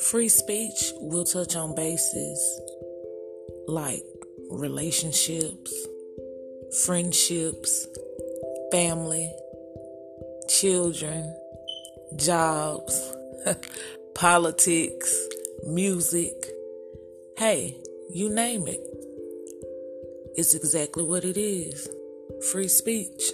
Free speech will touch on bases like relationships, friendships, family, children, jobs, politics, music. Hey, you name it. It's exactly what it is free speech.